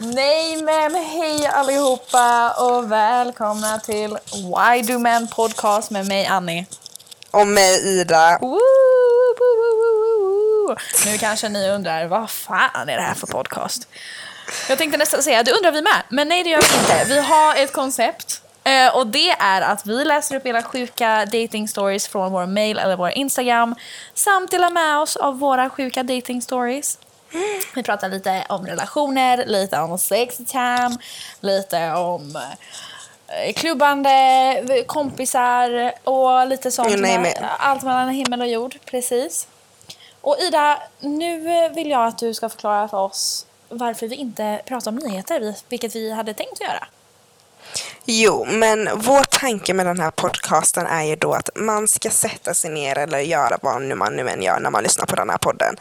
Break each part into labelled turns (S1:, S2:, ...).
S1: Nej men hej allihopa och välkomna till Why Do Men Podcast med mig Annie.
S2: Och mig Ida.
S1: Woo, woo, woo. Nu kanske ni undrar vad fan är det här för podcast? Jag tänkte nästan säga det undrar vi med, men nej det gör vi inte. Vi har ett koncept eh, och det är att vi läser upp era sjuka dating stories från vår mail eller vår Instagram samt delar med oss av våra sjuka dating stories. Vi pratar lite om relationer, lite om sex time, lite om eh, klubbande, kompisar och lite sånt.
S2: You name it.
S1: Allt mellan himmel och jord, precis. Och Ida, nu vill jag att du ska förklara för oss varför vi inte pratar om nyheter, vi- vilket vi hade tänkt göra.
S2: Jo, men vår tanke med den här podcasten är ju då att man ska sätta sig ner eller göra vad nu man nu än gör när man lyssnar på den här podden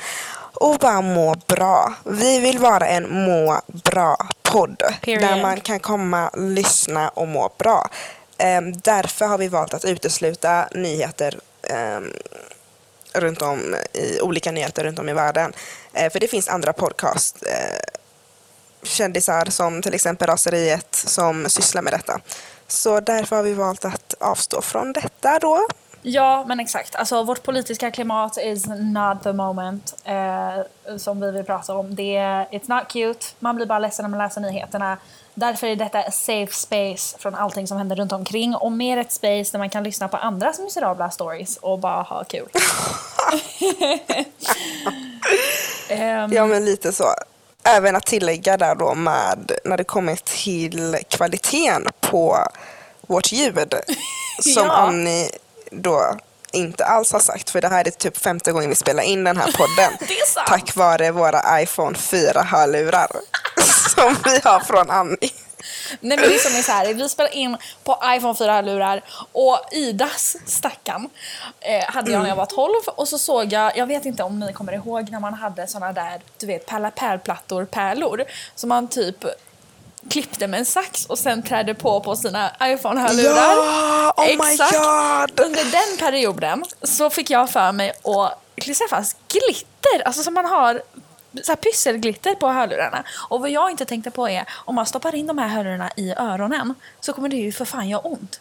S2: och bara må bra. Vi vill vara en må bra-podd där man kan komma, lyssna och må bra. Ehm, därför har vi valt att utesluta nyheter ehm, runt om i olika nyheter runt om i världen. Eh, för det finns andra podcast eh, kändisar som till exempel Raseriet som sysslar med detta. Så därför har vi valt att avstå från detta då.
S1: Ja, men exakt. Alltså, vårt politiska klimat is not the moment eh, som vi vill prata om. Det är, it's not cute. Man blir bara ledsen när man läser nyheterna. Därför är detta a safe space från allting som händer runt omkring och mer ett space där man kan lyssna på andras miserabla stories och bara ha kul. Ehm,
S2: Ja men lite så. Även att tillägga där då med när det kommer till kvaliteten på vårt ljud. Som
S1: Ja.
S2: Annie då inte alls har sagt för det här är typ femte gången vi spelar in den här podden. Tack vare våra iPhone 4 hörlurar som vi har från Annie.
S1: Nej men det som är så här, vi spelar in på iPhone 4-lurar och Idas stackarn eh, hade jag när jag var 12 och så såg jag, jag vet inte om ni kommer ihåg när man hade såna där, du vet pärla pärlplattor, pärlor som man typ klippte med en sax och sen trädde på på sina iPhone-hörlurar.
S2: Ja, oh my
S1: Exakt.
S2: god!
S1: Under den perioden så fick jag för mig att klistra fast glitter, alltså som man har så här pysselglitter på hörlurarna. Och vad jag inte tänkte på är, om man stoppar in de här hörlurarna i öronen så kommer det ju för fan göra ont.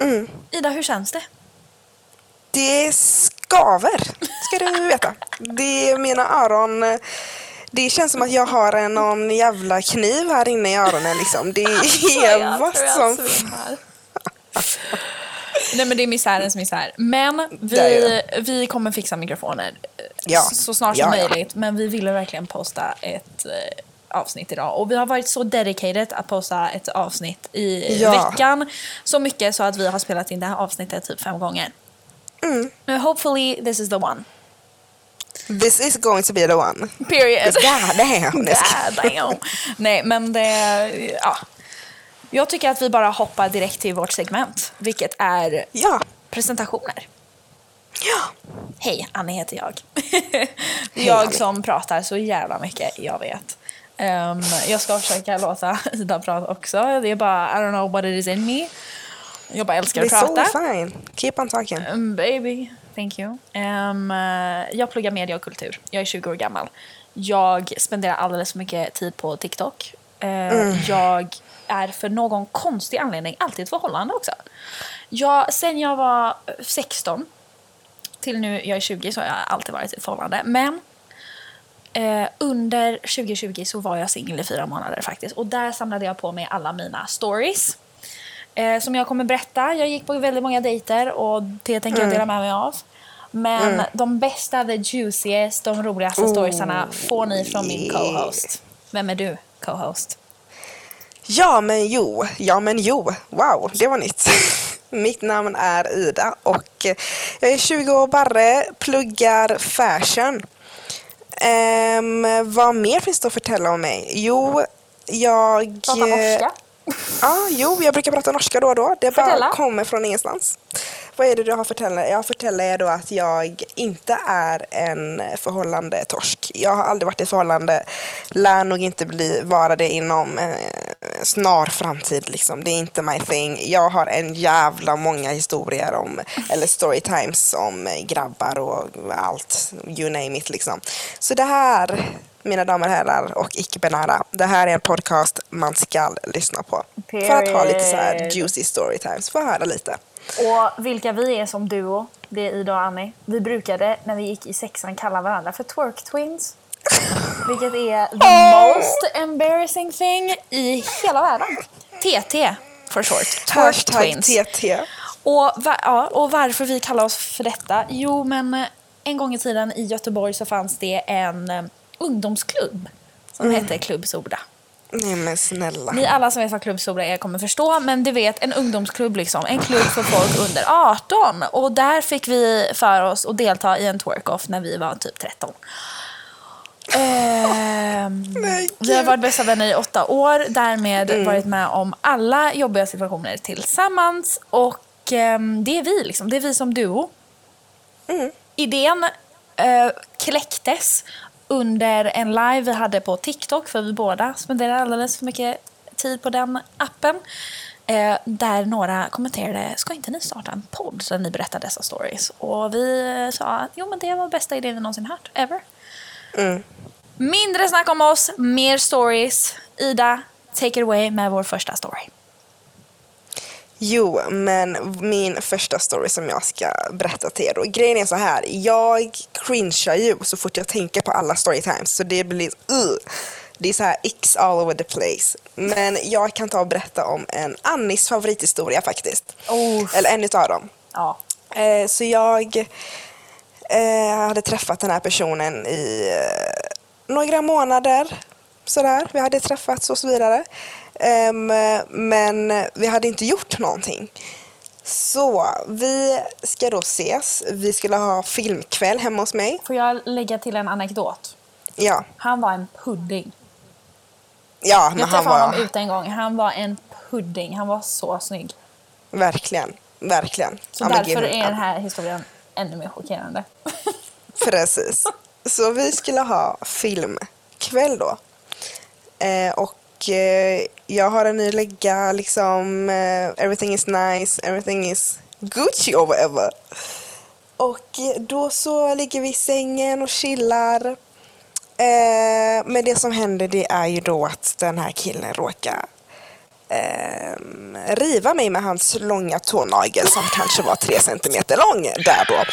S2: Mm.
S1: Ida, hur känns det?
S2: Det skaver, ska du veta. Det är mina öron... Det känns som att jag har en någon jävla kniv här inne i öronen. Liksom. Det är vad som...
S1: svimmar. Nej men det är misärens misär. Men vi, vi kommer fixa mikrofoner eh,
S2: Ja.
S1: så snart
S2: Ja,
S1: som
S2: ja.
S1: möjligt. Men vi ville verkligen posta ett eh, avsnitt idag. Och vi har varit så dedicated att posta ett avsnitt i
S2: Ja.
S1: veckan. Så mycket så att vi har spelat in det här avsnittet typ fem gånger.
S2: Mm.
S1: Men hopefully this is the one.
S2: This is going to be the one.
S1: Period.
S2: God damn.
S1: God damn. Nej men det, ja. Jag tycker att vi bara hoppar direkt till vårt segment. Vilket är
S2: Ja.
S1: presentationer.
S2: ja.
S1: Hej, Annie heter jag. jag som pratar så jävla mycket, jag vet. Ehm, jag ska försöka låta Ida prata också. Det är bara, I don't know what it is in me. Jag bara älskar att
S2: är så
S1: prata.
S2: fine. Keep on talking.
S1: Mm, baby, thank you. Eh, jag pluggar media och kultur. Jag är 20 år gammal. Jag spenderar alldeles för mycket tid på TikTok. Eh, Jag är för någon konstig anledning alltid ett förhållande också. Jag, sen jag var 16 till nu jag är 20 så har jag alltid varit i ett förhållande. Men eh, under 2020 så var jag singel i fyra månader faktiskt. Och där samlade jag på mig alla mina stories. Eh, som jag kommer berätta. Jag gick på väldigt många dejter och det tänker jag dela med mig av. Men de bästa, the juiciest, de roligaste storiesarna får ni från min co-host. Vem är du, co-host?
S2: Ja men jo, ja men jo. Wow, det var nytt. Mitt namn är Ida och jag är 20 år barre, pluggar fashion. Ehm, vad mer finns det att förtälla om mig? Jo, jag...
S1: Prata norska?
S2: Ja, jo, jag brukar prata norska då och då. Det bara kommer från ingenstans. Vad är det du har förtälla? Jag förtäller er då att jag inte är en förhållande torsk. Jag har aldrig varit i förhållande, lär nog inte bli, vara det inom eh, snar framtid. Liksom. Det är inte my thing. Jag har en jävla många historier om, eller storytimes om grabbar och allt, you name it liksom. Så det här mina damer och herrar och icke-binära. Det här är en podcast man ska lyssna på. För att ha lite så här
S1: Period.
S2: juicy storytimes, få höra lite.
S1: Och vilka vi är som duo, det är Ida och Annie. Vi brukade när vi gick i sexan kalla varandra för twerk twins. Vilket är the most embarrassing thing i hela världen. TT for short. Twerk twins.
S2: TT.
S1: Och, ja, och varför vi kallar oss för detta? Jo, men eh, en gång i tiden i Göteborg så fanns det en eh, ungdomsklubb som hette Klubb Soda.
S2: Nej men snälla.
S1: Ni alla som vet vad Klubb Soda är kommer förstå, men du vet en ungdomsklubb liksom. En klubb för folk under 18. Och där fick vi för oss att delta i en twerk-off när vi var typ 13. Ehm, vi har varit bästa vänner i åtta år, därmed varit med om alla jobbiga situationer tillsammans. Och ehm, det är vi, liksom. det är vi som duo. Idén eh, kläcktes under en live vi hade på TikTok, för vi båda spenderar alldeles för mycket tid på den appen. Eh, där några kommenterade, ska inte ni starta en podd där ni berättar dessa stories? Och vi sa, jo men det var bästa idén vi någonsin hört, ever.
S2: Mm.
S1: Mindre snack om oss, mer stories. Ida, take it away med vår första story.
S2: Jo, men min första story som jag ska berätta till er då. Grejen är så här, jag cringear ju så fort jag tänker på alla storytimes så det blir uh, Det är så här x all over the place. Men jag kan ta och berätta om en Annis favorithistoria faktiskt.
S1: Oh.
S2: Eller en utav dem.
S1: Ja.
S2: Eh, så jag eh, hade träffat den här personen i eh, några månader. Sådär. Vi hade träffats och så vidare. Men vi hade inte gjort någonting. Så vi ska då ses. Vi skulle ha filmkväll hemma hos mig.
S1: Får jag lägga till en anekdot?
S2: Ja,
S1: Han var en pudding.
S2: ja men
S1: Jag
S2: han
S1: träffade honom
S2: var
S1: ute en gång. Han var en pudding. Han var så snygg.
S2: verkligen, verkligen.
S1: Så därför är den här historien ännu mer chockerande.
S2: Precis. Så vi skulle ha filmkväll då. Eh, och jag har en ny lägga, liksom eh, everything is nice, everything is Gucci or whatever. Och eh, då så ligger vi i sängen och chillar. Eh, men det som händer det är ju då att den här killen råkar eh, riva mig med hans långa tånagel som kanske var tre centimeter lång där då.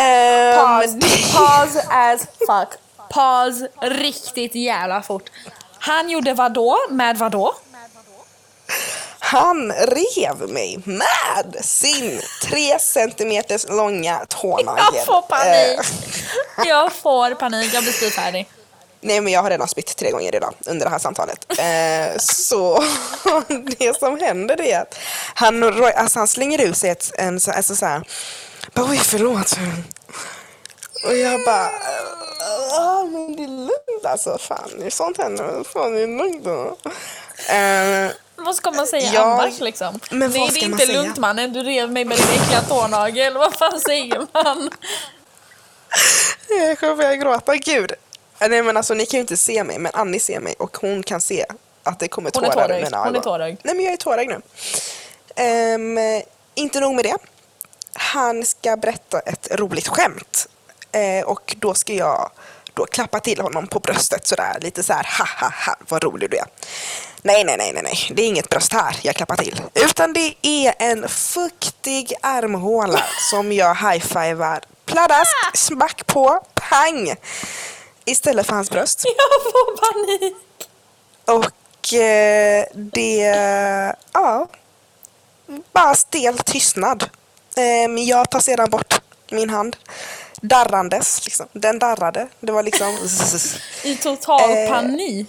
S2: Eh,
S1: Pause, pause as fuck. Pause riktigt jävla fort. Han gjorde vad då? Med vad då?
S2: Han rev mig med sin tre centimeters långa tånagel.
S1: Jag får panik.
S2: Eh,
S1: Jag får panik. Jag blir spyfärdig.
S2: nej men jag har redan spytt tre gånger redan under det här samtalet. Eh, så det som händer är att han, alltså han slänger ut sig ett, en så, alltså så här, bara oj förlåt. Och jag bara, ah, men det är lugnt alltså. Fan, sånt händer. Fan, det är lugnt. Eh,
S1: Vad ska man säga
S2: Jag-
S1: annars liksom?
S2: Men
S1: Nej, det är inte
S2: säga?
S1: lugnt mannen. Du rev mig med din äckliga tånagel. Vad fan säger man?
S2: Jag kommer börja gråta, gud. Eh, Nej men alltså ni kan ju inte se mig, men Annie ser mig och hon kan se att det kommer tårar ur mina
S1: Hon är
S2: ögon.
S1: tårögd.
S2: Nej men jag är tårögd nu. Ehm, inte nog med det. Han ska berätta ett roligt skämt. Eh, och då ska jag då klappa till honom på bröstet sådär. Lite så här, ha ha ha, vad rolig du är. Nej, nej, nej, nej, nej. Det är inget bröst här jag klappar till. Utan det är en fuktig armhåla som jag high-fivar. Pladask, smack på, pang! Istället för hans bröst.
S1: Jag får panik.
S2: Och eh, det, ja, bara stel tystnad. Eh, jag tar sedan bort min hand. Darrandes, liksom. Den darrade. Det var liksom
S1: I total
S2: Eh,
S1: panik.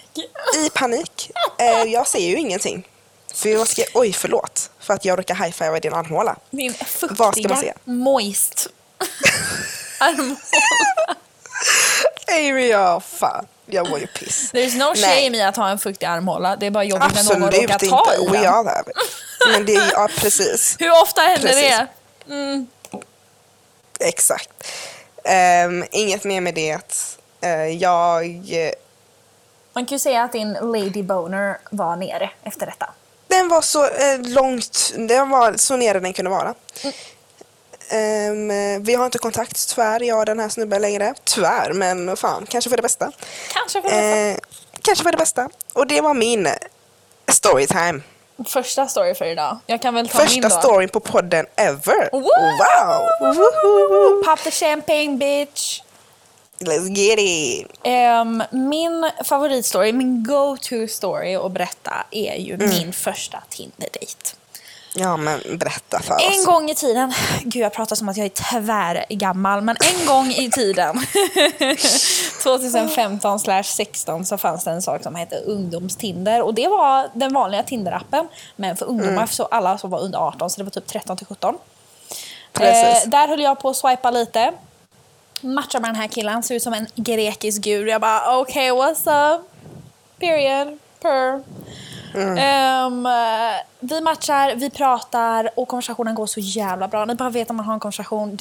S2: i panik. Eh, jag ser ju ingenting. För jag skrev oj förlåt för att jag råkar high-fiva i din armhåla. Ska man
S1: fuktiga, moist armhåla.
S2: Nej men jag, fan, jag mår ju piss.
S1: There's no
S2: Nej.
S1: shame i att ha en fuktig armhåla. Det är bara jobbigt när någon
S2: Absolut
S1: råkar
S2: inte.
S1: ta i
S2: We
S1: den.
S2: have it. Men det är, ja precis.
S1: Hur ofta händer
S2: Precis.
S1: det? Mm.
S2: Exakt. Ehm, inget mer med det. Eh, jag...
S1: Man kan ju säga att din lady boner var nere efter detta.
S2: Den var så eh, långt, den var så nere den kunde vara. Ehm, vi har inte kontakt tyvärr, jag och den här snubben längre. Tyvärr, men fan, kanske för det bästa.
S1: Kanske för det
S2: Eh, kanske för det bästa. Och det var min storytime.
S1: Första story för idag. Jag kan väl ta min
S2: Första
S1: då.
S2: storyn på podden ever.
S1: Wow!
S2: Wow!
S1: Pop the champagne bitch!
S2: Let's get it!
S1: Ehm, min favoritstory, min go-to story att berätta är ju
S2: Mm.
S1: min första Tinder-dejt.
S2: Ja, men berätta för
S1: En
S2: oss.
S1: gång i tiden, gud jag pratar som att jag är tvär gammal, men en gång i tiden, 2015 16 så fanns det en sak som hette ungdomstinder och det var den vanliga Tinder-appen, men för ungdomar,
S2: Mm.
S1: så alla som var under 18, så det var typ 13 till 17.
S2: Precis.
S1: Eh, där höll jag på att swipa lite. Matchar med den här killen, ser ut som en grekisk gud. Jag bara okej, okay, what's up? Period. Per. Ehm, eh, vi matchar, vi pratar och konversationen går så jävla bra. Ni bara vet om man har en konversation,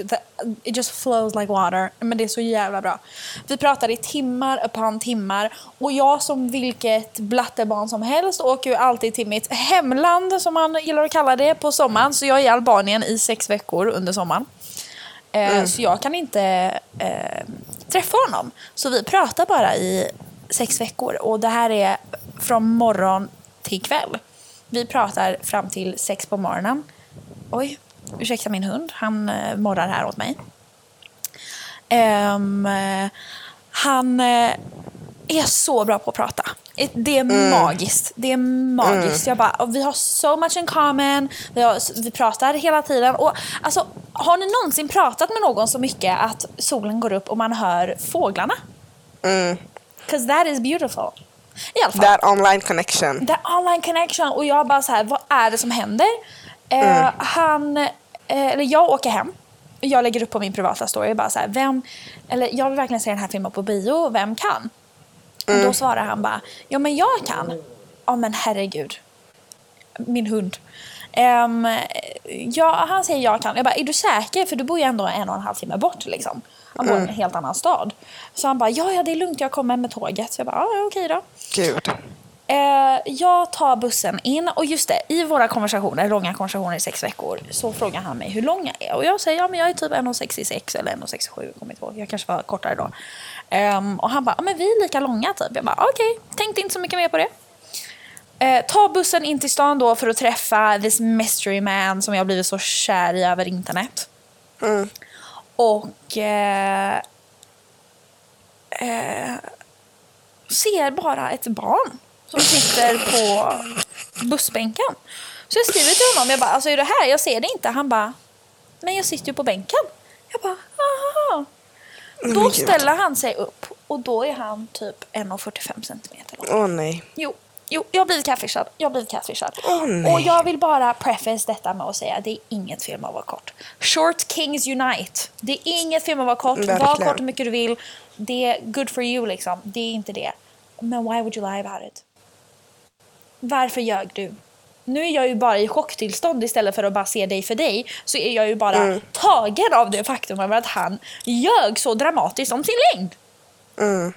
S1: it just flows like water. Men det är så jävla bra. Vi pratar i timmar upon timmar och jag som vilket blattebarn som helst åker ju alltid till mitt hemland som man gillar att kalla det på sommaren. Så jag är i Albanien i sex veckor under sommaren. Eh, Så jag kan inte eh, träffa honom. Så vi pratar bara i sex veckor och det här är från morgon till kväll. Vi pratar fram till sex på morgonen. Oj, ursäkta min hund. Han eh, morrar här åt mig. Eh, han eh, är så bra på att prata. Det är magiskt. Det är magiskt. Jag bara, vi har so much in common. Vi, har, vi pratar hela tiden. Och, alltså, har ni någonsin pratat med någon så mycket att solen går upp och man hör fåglarna?
S2: Mm.
S1: Cause that is beautiful. I alla fall.
S2: That online connection.
S1: The online connection. Och jag bara så här, vad är det som händer? Eh, han, eh, eller jag åker hem. Jag lägger upp på min privata story bara så här, vem, eller jag vill verkligen se den här filmen på bio, vem kan? Och då svarar han bara, ja men jag kan. Ja men herregud. Min hund. Ehm, ja, han säger jag kan. Jag bara, är du säker? För du bor ju ändå en och en halv timme bort liksom. Han bor i en helt annan stad. Så han bara, ja ja det är lugnt, jag kommer med tåget. Så jag bara, ja okej då.
S2: Gud.
S1: Eh, jag tar bussen in och just det, i våra konversationer, långa konversationer i sex veckor, så frågar han mig hur lång jag är. Och jag säger, ja men jag är typ 1,66 eller 1,67, jag kommer inte ihåg. Jag kanske var kortare då. Ehm, och han bara, ja men vi är lika långa typ. Jag bara, okej, tänkte inte så mycket mer på det. Eh, ta bussen in till stan då för att träffa this mystery man som jag blivit så kär i över internet.
S2: Mm.
S1: Och eh, eh, ser bara ett barn som sitter på bussbänken. Så jag skriver till honom, jag bara, alltså är du här? Jag ser det inte. Han bara, men jag sitter ju på bänken. Jag bara, aha.
S2: men
S1: Då ställer han sig upp och då är han typ 1,45 centimeter lång.
S2: Åh nej.
S1: Jo, jo, jag har blivit catfishad. Jag har blivit catfishad.
S2: Nej.
S1: och jag vill bara preface detta med att säga att det är inget fel med att vara kort. Short Kings Unite. Det är inget fel med att vara kort. Var
S2: Verkligen.
S1: kort hur mycket du vill. Det är good for you liksom. Det är inte det. Men why would you lie about it? Varför ljög du? Nu är jag ju bara i chocktillstånd istället för att bara se dig för dig. Så är jag ju bara
S2: Mm.
S1: tagen av det faktum att han ljög så dramatiskt om sin längd.
S2: Mm.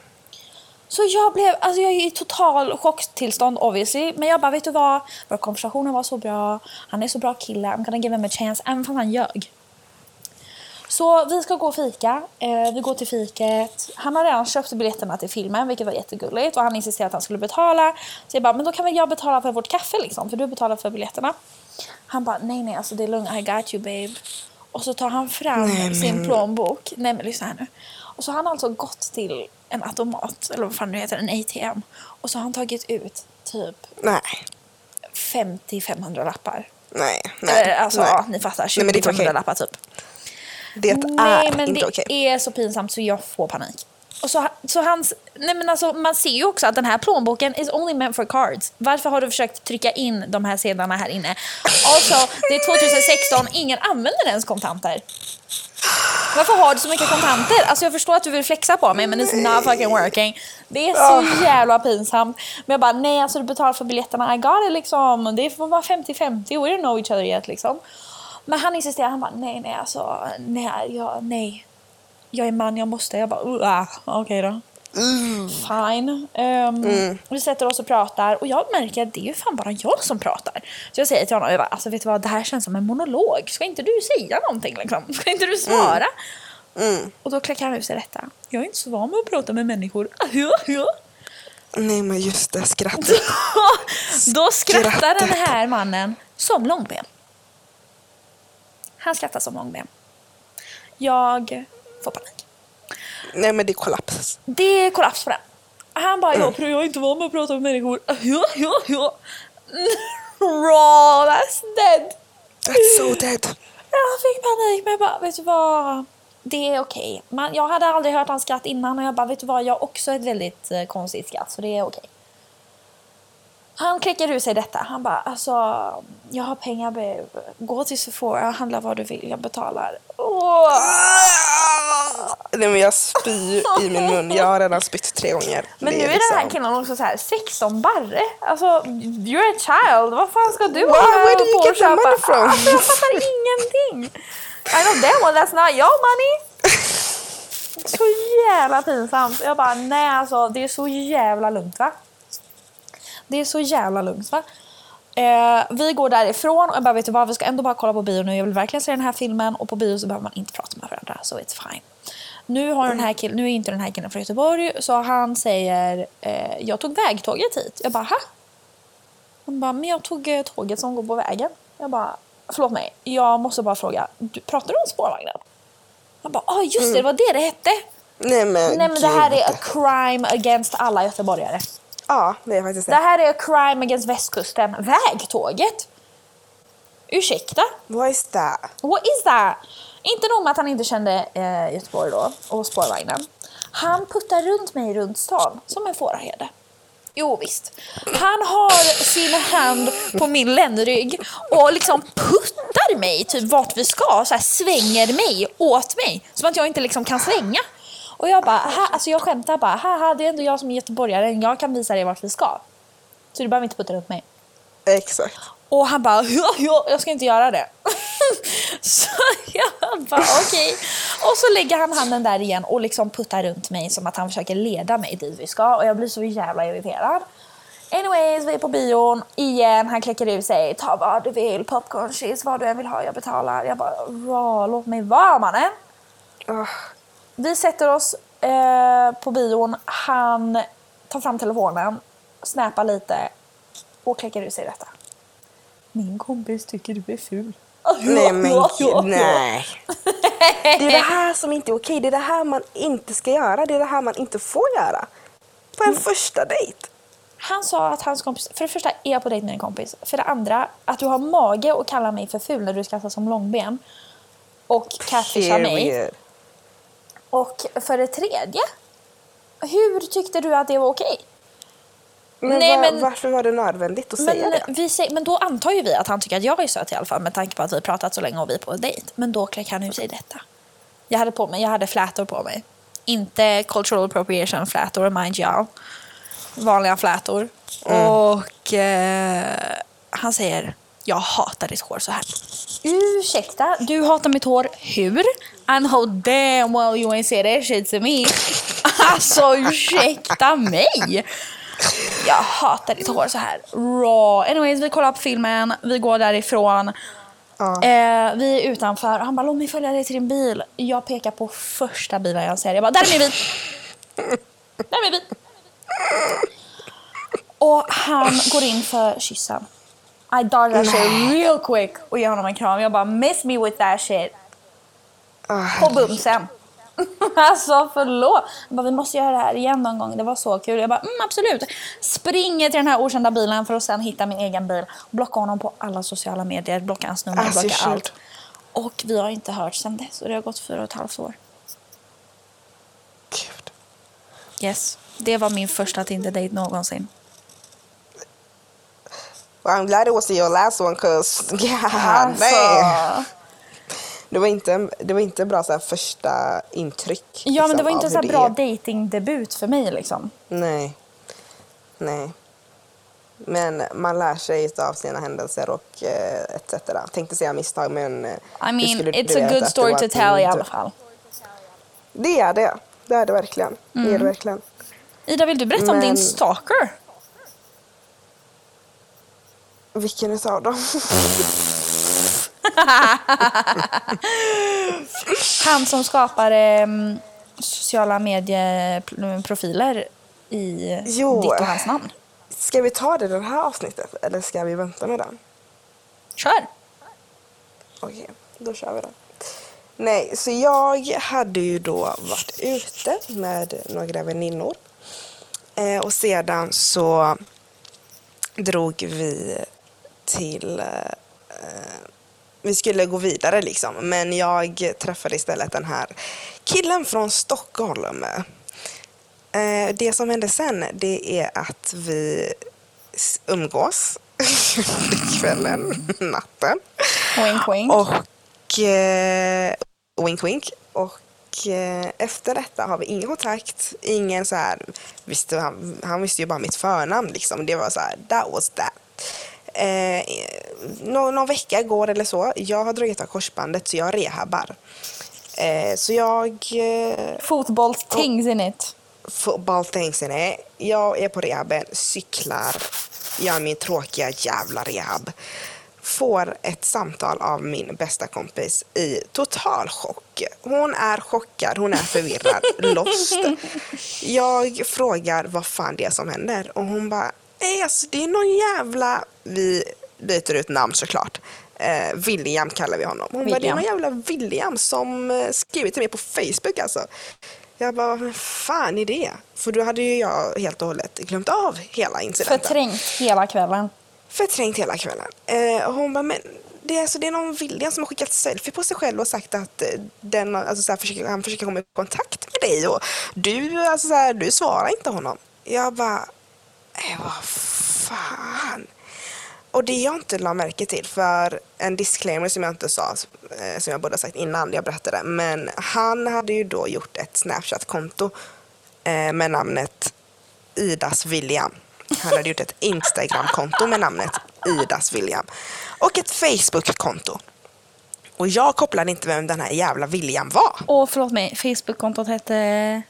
S1: Så jag blev, alltså jag är i total chocktillstånd obviously. Men jag bara, vet du vad? Vår konversation var så bra. Han är så bra kille. I'm gonna give him a chance. Även fast han ljög. Så vi ska gå och fika. Eh, vi går till fiket. Han har redan köpt biljetterna till filmen, vilket var jättegulligt. Och han insisterade att han skulle betala. Så jag bara, men då kan väl jag betala för vårt kaffe liksom, för du betalar för biljetterna. Han bara, nej nej, alltså det är lugnt. I got you babe. Och så tar han fram
S2: Nej,
S1: sin
S2: men-
S1: plånbok. Nej men lyssna här nu. Och så har han alltså gått till en automat, eller vad fan det heter, en ATM. Och så har han tagit ut typ
S2: Nej.
S1: 50-500 lappar.
S2: Nej. Nej.
S1: Eller, alltså,
S2: nej.
S1: ja, ni fattar.
S2: Nej, men det är inte
S1: 20-500
S2: okej.
S1: lappar typ.
S2: Det
S1: Nej,
S2: är
S1: men
S2: inte
S1: det
S2: okej.
S1: är så pinsamt så jag får panik. Och så, så hans, nej men alltså, man ser ju också att den här plånboken is only meant for cards. Varför har du försökt trycka in de här sedlarna här inne? Alltså, det är 2016, ingen använder ens kontanter. Varför har du så mycket kontanter? Alltså jag förstår att du vill flexa på mig men it's not fucking working. Det är så jävla pinsamt. Men jag bara, nej alltså du betalar för biljetterna, I got it liksom. Det får vara 50-50, we don't know each other yet liksom. Men han insisterar, han bara, nej nej alltså, nej, jag, nej. Jag är man, jag måste. Jag bara, ah, okej då. Fine. Ehm, Vi sätter oss och pratar och jag märker att det är ju fan bara jag som pratar. Så jag säger till honom, jag bara, alltså vet du vad, det här känns som en monolog. Ska inte du säga någonting liksom? Ska inte du svara?
S2: Mm.
S1: Och då klickar han ur sig detta. Jag är inte så van med att prata med människor.
S2: Nej men just det, skrattet.
S1: Då skrattar
S2: Skrattet.
S1: den här mannen som långben. Han skrattar som långben. Jag får panik.
S2: Nej men det är kollaps.
S1: Det är kollaps på den. Han bara, jag, jag är inte van med att prata med människor. Ja, ja, ja. Raw, that's dead.
S2: That's so dead.
S1: Jag fick panik men jag bara, vet du vad? Det är okej. Man- Jag hade aldrig hört hans skratt innan och jag bara, vet du vad? Jag har också ett väldigt eh, konstigt skratt så det är okej. Han klickar ur sig detta. Han bara, alltså, jag har pengar babe. Gå till Sephora, handla vad du vill, jag betalar. Åh.
S2: Nej men jag spyr i min mun. Jag har redan spytt tre gånger.
S1: Men
S2: Det
S1: nu är den här
S2: liksom-
S1: killen också så här 16 barre. Alltså, you're a child. Vad fan ska du
S2: Wow,
S1: hålla
S2: where do you get the money from?
S1: Alltså, jag fattar ingenting. I know damn well that's not your money. Så jävla pinsamt. Jag bara, nej alltså det är så jävla lugnt va? Det är så jävla lugnt va? Eh, vi går därifrån och jag bara, vet du vad, vi ska ändå bara kolla på bio nu. Jag vill verkligen se den här filmen och på bio så behöver man inte prata med varandra. Så it's fine. Nu, har den här killen, nu är inte den här killen från Göteborg så han säger, eh, jag tog vägtåget hit. Jag bara, ha? Han bara, men jag tog eh, tåget som går på vägen. Jag bara, förlåt mig, jag måste bara fråga, du, pratar du om spårvagnen? Han bara, ah just det, det var det det hette.
S2: Nej men,
S1: Nej men det här är a crime against alla göteborgare.
S2: Ja, det är faktiskt
S1: Det
S2: det.
S1: här är crime against västkusten. Vägtåget? Ursäkta?
S2: What is that?
S1: What is that? Inte nog med att han inte kände eh, Göteborg då och spårvagnen. Han puttar runt mig runt stan som en fåraherde. Jo visst. Han har sin hand på min ländrygg och liksom puttar mig typ vart vi ska. Så här svänger mig åt mig. Som att jag inte liksom kan svänga. Och jag bara, ha, alltså jag skämtar bara, haha det är ändå jag som är göteborgare, jag kan visa dig vart vi ska. Så du behöver inte putta runt mig.
S2: Exakt.
S1: Och han bara, ja, ja, jag ska inte göra det. så jag bara, okej. Och så lägger han handen där igen och liksom puttar runt mig som att han försöker leda mig dit vi ska. Och jag blir så jävla irriterad. Anyways, vi är på bion igen. Han kläcker ur sig, ta vad du vill, popcorn, cheese, vad du än vill ha, jag betalar. Jag bara, "Ra, låt mig vara mannen.
S2: Ah,
S1: Vi sätter oss eh, på bion. Han tar fram telefonen, snappar lite och kläcker ur sig detta. Min kompis tycker du är ful.
S2: nej men gud, nej. Det är det här som inte är okej. Det är det här man inte ska göra. Det är det här man inte får göra. På en första dejt.
S1: Han sa att hans kompis, för det första är jag på dejt med en kompis. För det andra, att du har mage att kalla mig för ful när du skrattar som långben. Och catfishar mig. Och för det tredje, hur tyckte du att det var okej?
S2: Men,
S1: Nej,
S2: var,
S1: men-
S2: varför var det nödvändigt att säga
S1: Men,
S2: det?
S1: vi säger, men då antar ju vi att han tycker att jag är söt i alla fall med tanke på att vi har pratat så länge och vi är på dejt. Men då kläcker han ur sig detta. Jag hade på mig, jag hade flätor på mig. Inte cultural appropriation flätor, mind you. Vanliga flätor. Och eh, han säger, jag hatar ditt hår så här. Ursäkta, du hatar mitt hår hur? And how damn well you ain't say that shit to me. Alltså ursäkta mig. Jag hatar ditt hår så här. Raw. Anyways, vi kollar på filmen, vi går därifrån.
S2: Ja.
S1: Eh, vi är utanför och han bara låt mig följa dig till din bil. Jag pekar på första bilen jag ser. Jag bara där är min bil. Där är min bil. Och han går in för kyssen. I dodge that shit real quick och ger honom en kram. Jag bara miss me with that shit.
S2: Ah,
S1: På bumsen. alltså förlåt. Jag bara, vi måste göra det här igen någon gång. Det var så kul. Jag bara, mm, absolut. Springer till den här okända bilen för att sen hitta min egen bil. Blocka honom på alla sociala medier. Blocka hans nummer, blocka
S2: should.
S1: allt. Och vi har inte hört sen dess. Och det har gått fyra och ett halvt år.
S2: Gud.
S1: Yes. Det var min första Tinder-date någonsin.
S2: Well, I'm glad it was your last one cause god
S1: Alltså.
S2: damn. Det var inte, det var inte bra så här, första intryck.
S1: Ja, men det
S2: liksom,
S1: var inte så bra
S2: det
S1: datingdebut för mig liksom.
S2: Nej. Nej. Men man lär sig av sina händelser och eh, etc. Tänkte säga misstag men... eh,
S1: I
S2: det
S1: mean, it's a good
S2: det
S1: story to tell i alla fall.
S2: Det är det. Det är det verkligen. Det
S1: Mm.
S2: är det verkligen.
S1: Ida, vill du berätta om din
S2: Men-
S1: stalker?
S2: Vilken utav dem?
S1: Han som skapar em, sociala medieprofiler i
S2: Jo.
S1: ditt och hans namn.
S2: Ska vi ta det i det här avsnittet eller ska vi vänta med den?
S1: Kör!
S2: Okej, då kör vi då. Nej, så jag hade ju då varit ute med några väninnor. Eh, och sedan så drog vi till... Eh, vi skulle gå vidare liksom. Men jag träffade istället den här killen från Stockholm. Eh, det som hände sen det är att vi umgås kvällen, natten.
S1: Wink wink.
S2: Och eh, wink wink. Och eh, efter detta har vi ingen kontakt. Ingen så här, visste, han, han visste ju bara mitt förnamn liksom. Det var så här, that was that. Eh, nå, någon vecka går eller så. Jag har dragit av korsbandet så jag rehabbar. Eh, så jag eh,
S1: Fotbollstings in it.
S2: football things in it. Jag är på rehaben, cyklar, gör min tråkiga jävla rehab. Får ett samtal av min bästa kompis i total chock. Hon är chockad, hon är förvirrad, lost. Jag frågar vad fan det är som händer och hon bara, nej alltså det är någon jävla, vi byter ut namn såklart. Eh, William kallar vi honom. Hon bara, det är någon jävla William som eh, skrivit till mig på Facebook alltså. Jag bara, vad fan är det? För då hade ju jag helt och hållet glömt av hela incidenten.
S1: Förträngt hela kvällen.
S2: Förträngt hela kvällen. Eh, hon bara, men det är, alltså, det är någon William som har skickat selfie på sig själv och sagt att eh, den, alltså, så här, försöker, han försöker komma i kontakt med dig och du, alltså, så här, du svarar inte honom. Jag bara, Äh, vad fan. Och det jag inte la märke till, för en disclaimer som jag inte sa, eh, som jag borde ha sagt innan jag berättade, men han hade ju då gjort ett Snapchat-konto eh, med namnet Idas William. Han hade gjort ett Instagram-konto med namnet Idas William. Och ett Facebook-konto. Och jag kopplade inte vem den här jävla William var.
S1: Och förlåt mig, Facebook-kontot hette...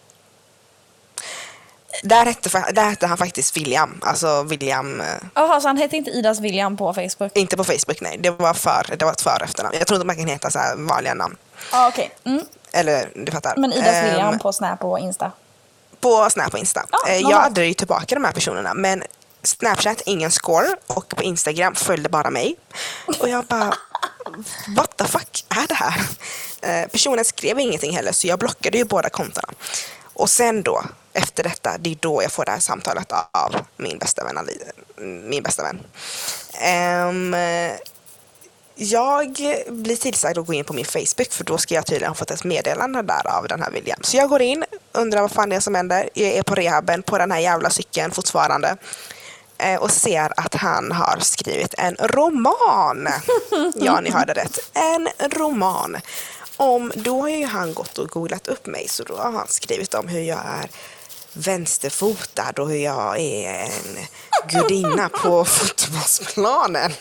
S2: Där hette, där hette han faktiskt William. Alltså William, eh,
S1: Jaha, så han hette inte Idas William på Facebook?
S2: inte på Facebook nej. Det var, för, det var ett för efternamn. Jag tror inte man kan heta så här vanliga namn.
S1: Ja, okej. Mm.
S2: Eller du fattar.
S1: Men Idas
S2: Ehm,
S1: William på Snap och Insta?
S2: På Snap och Insta.
S1: Ja,
S2: Eh, jag hade ju tillbaka de här personerna men Snapchat ingen score och på Instagram följde bara mig. Och jag bara, what the fuck är det här? Eh, personen skrev ingenting heller så jag blockade ju båda kontona. Och sen då, efter detta, det är då jag får det här samtalet av min bästa vän. Min bästa vän. Um, jag blir tillsagd att gå in på min Facebook för då ska jag tydligen ha fått ett meddelande där av den här William. Så jag går in, undrar vad fan det är som händer. Jag är på rehaben på den här jävla cykeln fortfarande. Eh, och ser att han har skrivit en roman. ja, ni hörde rätt. En roman. Om, då har ju han gått och googlat upp mig så då har han skrivit om hur jag är vänsterfotad och hur jag är en gudinna på fotbollsplanen.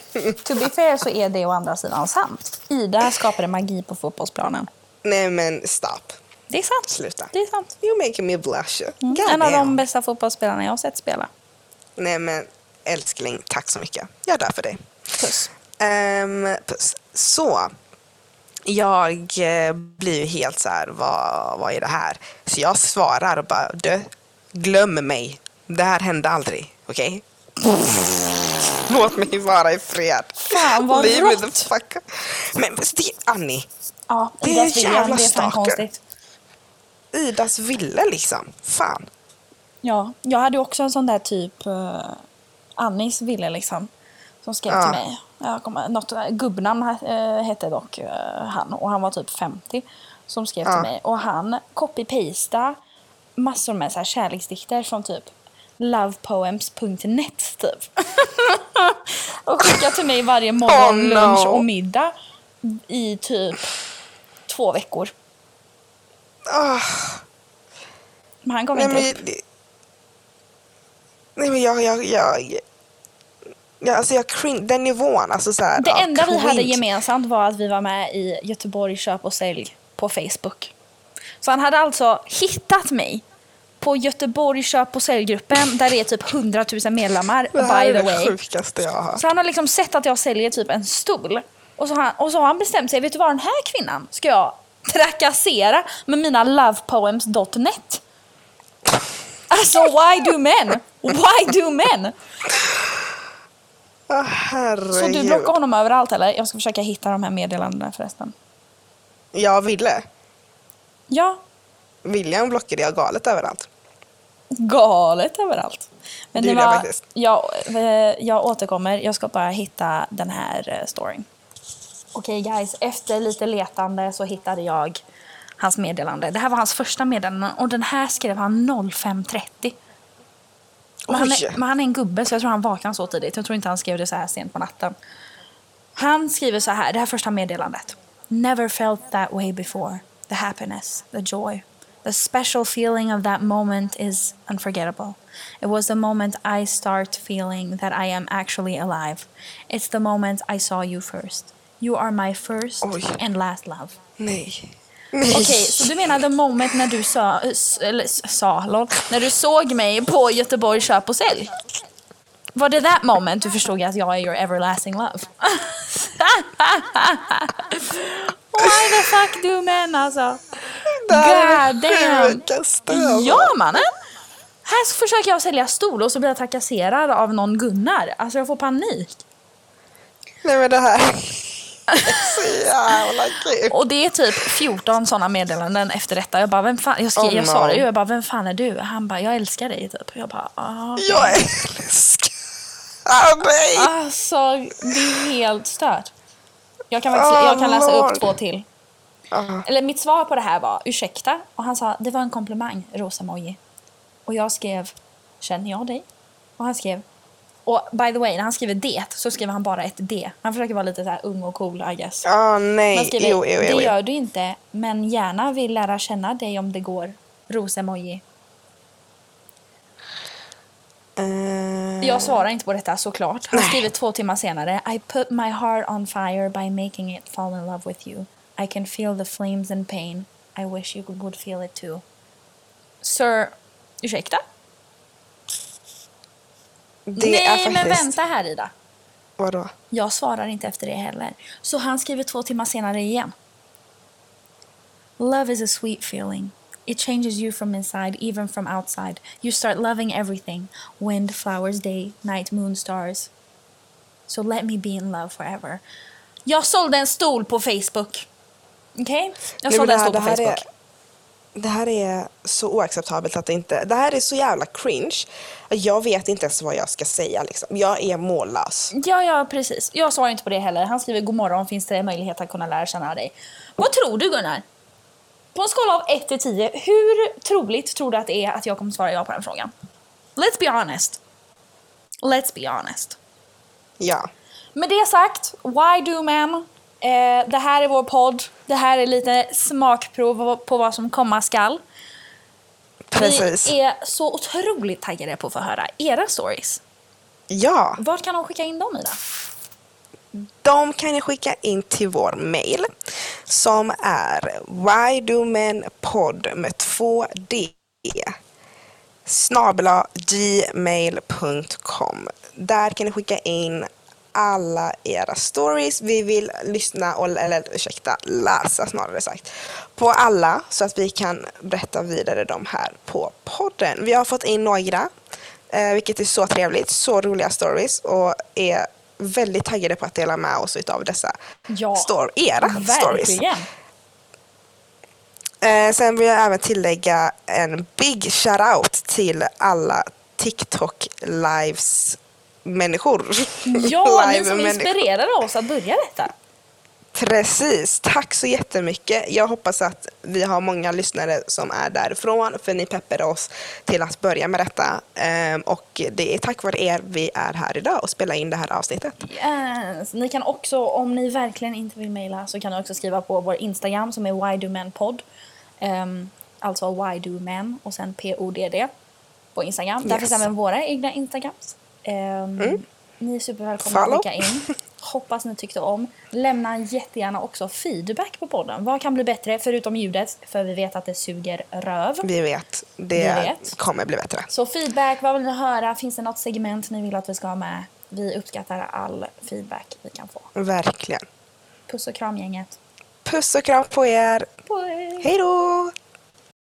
S1: To be fair så är det å andra sidan sant. Ida skapade magi på fotbollsplanen.
S2: Nej men stopp.
S1: Det är sant.
S2: Sluta.
S1: Det är sant.
S2: You're making me blush.
S1: Mm.
S2: God
S1: En av de bästa fotbollsspelarna jag har sett spela.
S2: Nej men älskling, tack så mycket. Jag är där för dig.
S1: Puss.
S2: Ehm, puss. Så. Jag eh, blir ju helt så här, vad, vad är det här? Så jag svarar och bara, du, glöm mig. Det här hände aldrig, okej? Låt mig vara i fred.
S1: Fan, vad rått.
S2: Men det, Annie,
S1: Ja,
S2: Det är jävla
S1: det är fan konstigt.
S2: Idas ville liksom. Fan.
S1: Ja, jag hade också en sån där typ uh, Annis ville liksom. Som skrev
S2: Ja.
S1: till mig. Jag kommer, något, gubbnamn uh, hette dock eh, han och han var typ 50. Som skrev
S2: Ja.
S1: till mig och han copy-pasta massor med så här kärleksdikter från typ lovepoems.net typ. och skickade till mig varje morgon,
S2: Oh, no.
S1: lunch och middag i typ två veckor.
S2: Ah.
S1: Men han
S2: Nej
S1: inte
S2: men,
S1: upp.
S2: det- nej, men jag, jag, jag, jag, alltså jag cringe, den nivån, alltså så här,
S1: Det enda vi hade
S2: cringe.
S1: gemensamt var att vi var med i Göteborg köp och sälj på Facebook. Så han hade alltså hittat mig på Göteborg köp och säljgruppen där det är typ 100 000 medlemmar,
S2: Det här
S1: by
S2: är
S1: the
S2: det
S1: way.
S2: sjukaste jag har hört.
S1: Så han har liksom sett att jag säljer typ en stol. Och så, han, och så har han bestämt sig, vet du vad den här kvinnan ska jag trakassera med mina lovepoems.net. Alltså why do men? Why do men?
S2: Åh,
S1: Så du blockar honom överallt eller? Jag ska försöka hitta de här meddelandena förresten.
S2: Jag ville.
S1: Ja,
S2: William blockade jag galet överallt.
S1: galet överallt. Men
S2: Det
S1: det var,
S2: faktiskt.
S1: jag, eh, jag återkommer, jag ska bara hitta den här eh, storyn. Okej guys, efter lite letande så hittade jag hans meddelande. Det här var hans första meddelande och den här skrev han 05.30. Men han,
S2: Oj.
S1: är, men han är en gubbe så jag tror han vaknar så tidigt. Jag tror inte han skrev det så här sent på natten. Han skriver så här, det här första meddelandet. Never felt that way before. The happiness, the joy. The special feeling of that moment is unforgettable. It was the moment I start feeling that I am actually alive. It's the moment I saw you first. You are my first
S2: Oj.
S1: and last love.
S2: Nej.
S1: Okej, så du menar the moment när du sa, eller sa, lol, när du såg mig på Göteborg köp och sälj? Var det that moment du förstod att jag är your everlasting love? Why the fuck do men alltså?
S2: Det här är det sjukaste.
S1: Ja mannen! Här försöker jag sälja stol och så blir jag trakasserad av någon Gunnar. Alltså jag får panik.
S2: Nej men det här är så jävla kul.
S1: Och det är typ 14 sådana meddelanden efter detta. Jag bara, vem fan? Jag, skrev,
S2: Oh,
S1: jag
S2: no.
S1: svarade ju, jag bara, vem fan är du? Han bara, jag älskar dig typ. Jag bara, ah, okej.
S2: Jag älskar dig.
S1: Alltså, det är helt stört. Jag kan, faktiskt, jag kan läsa
S2: Oh, Lord.
S1: upp två till. Eller mitt svar på det här var, ursäkta? Och han sa, det var en komplimang, rosa-moji. Och jag skrev, känner jag dig? Och han skrev, och by the way, när han skriver det så skriver han bara ett D. Han försöker vara lite så här ung och cool, I guess.
S2: Ja,
S1: Man
S2: nej.
S1: skriver,
S2: Jo, jo, jo.
S1: det gör du inte, men gärna vill lära känna dig om det går. Rosa-emoji. Jag svarar inte på detta såklart. Han skriver två timmar senare. I put my heart on fire by making it fall in love with you. I can feel the flames and pain. I wish you would feel it too. Sir, ursäkta?
S2: det
S1: Nej,
S2: är faktiskt...
S1: men vänta här Ida.
S2: Vadå?
S1: Jag svarar inte efter det heller. Så han skriver två timmar senare igen. Love is a sweet feeling. It changes you from inside, even from outside. You start loving everything wind, flowers, day, night, moon, stars. So let me be in love forever. Jag sålde en stol på Facebook. Okej? Jag
S2: Nej, men
S1: sålde en stol på Facebook.
S2: Är, det här är så oacceptabelt att det inte... Det här är så jävla cringe. Jag vet inte ens vad jag ska säga. Liksom. Jag är mållös.
S1: Ja, ja, precis. Jag svarar inte på det heller. Han skriver god morgon, finns det möjlighet att kunna lära känna dig? Vad tror du Gunnar? På en skala av 1 till 10, hur troligt tror du att det är att jag kommer svara ja på den frågan? Let's be honest. Let's be honest.
S2: Ja.
S1: Med det sagt, why do men? Eh, det här är vår podd. Det här är lite smakprov på vad som komma skall.
S2: Precis.
S1: Vi är så otroligt taggade på att få höra era stories.
S2: Ja.
S1: Vart kan de skicka in dem Ida?
S2: De kan ni skicka in till vår mail som är whydomenpodd med två D snabla gmail.com. Där kan ni skicka in alla era stories. Vi vill lyssna, och, eller ursäkta, läsa snarare sagt, på alla så att vi kan berätta vidare de här på podden. Vi har fått in några, eh, vilket är så trevligt. Så roliga stories och är väldigt taggade på att dela med oss av dessa
S1: Ja,
S2: stor- era stories.
S1: Verkligen.
S2: Eh, sen vill jag även tillägga en big shout-out till alla TikTok lives människor.
S1: Ja, ni som inspirerade oss att börja detta.
S2: Precis, tack så jättemycket. Jag hoppas att vi har många lyssnare som är därifrån för ni peppade oss till att börja med detta. Ehm, och det är tack vare er vi är här idag och spelar in det här avsnittet.
S1: Yes. Ni kan också, om ni verkligen inte vill mejla, så kan ni också skriva på vår Instagram som är whydomenpodd. Um, alltså whydomen och sen podd på Instagram. Där
S2: Yes.
S1: finns även våra egna Instagrams. Um, Ni är supervälkomna
S2: Follow.
S1: att skicka in. Hoppas ni tyckte om. Lämna jättegärna också feedback på podden. Vad kan bli bättre förutom ljudet? För vi vet att det suger röv.
S2: Vi vet. Det
S1: Vi vet.
S2: kommer bli bättre.
S1: Så feedback, vad vill ni höra? Finns det något segment ni vill att vi ska ha med? Vi uppskattar all feedback vi kan få.
S2: Verkligen.
S1: Puss och kram gänget.
S2: Puss och kram på er.
S1: Puss!
S2: Hej då!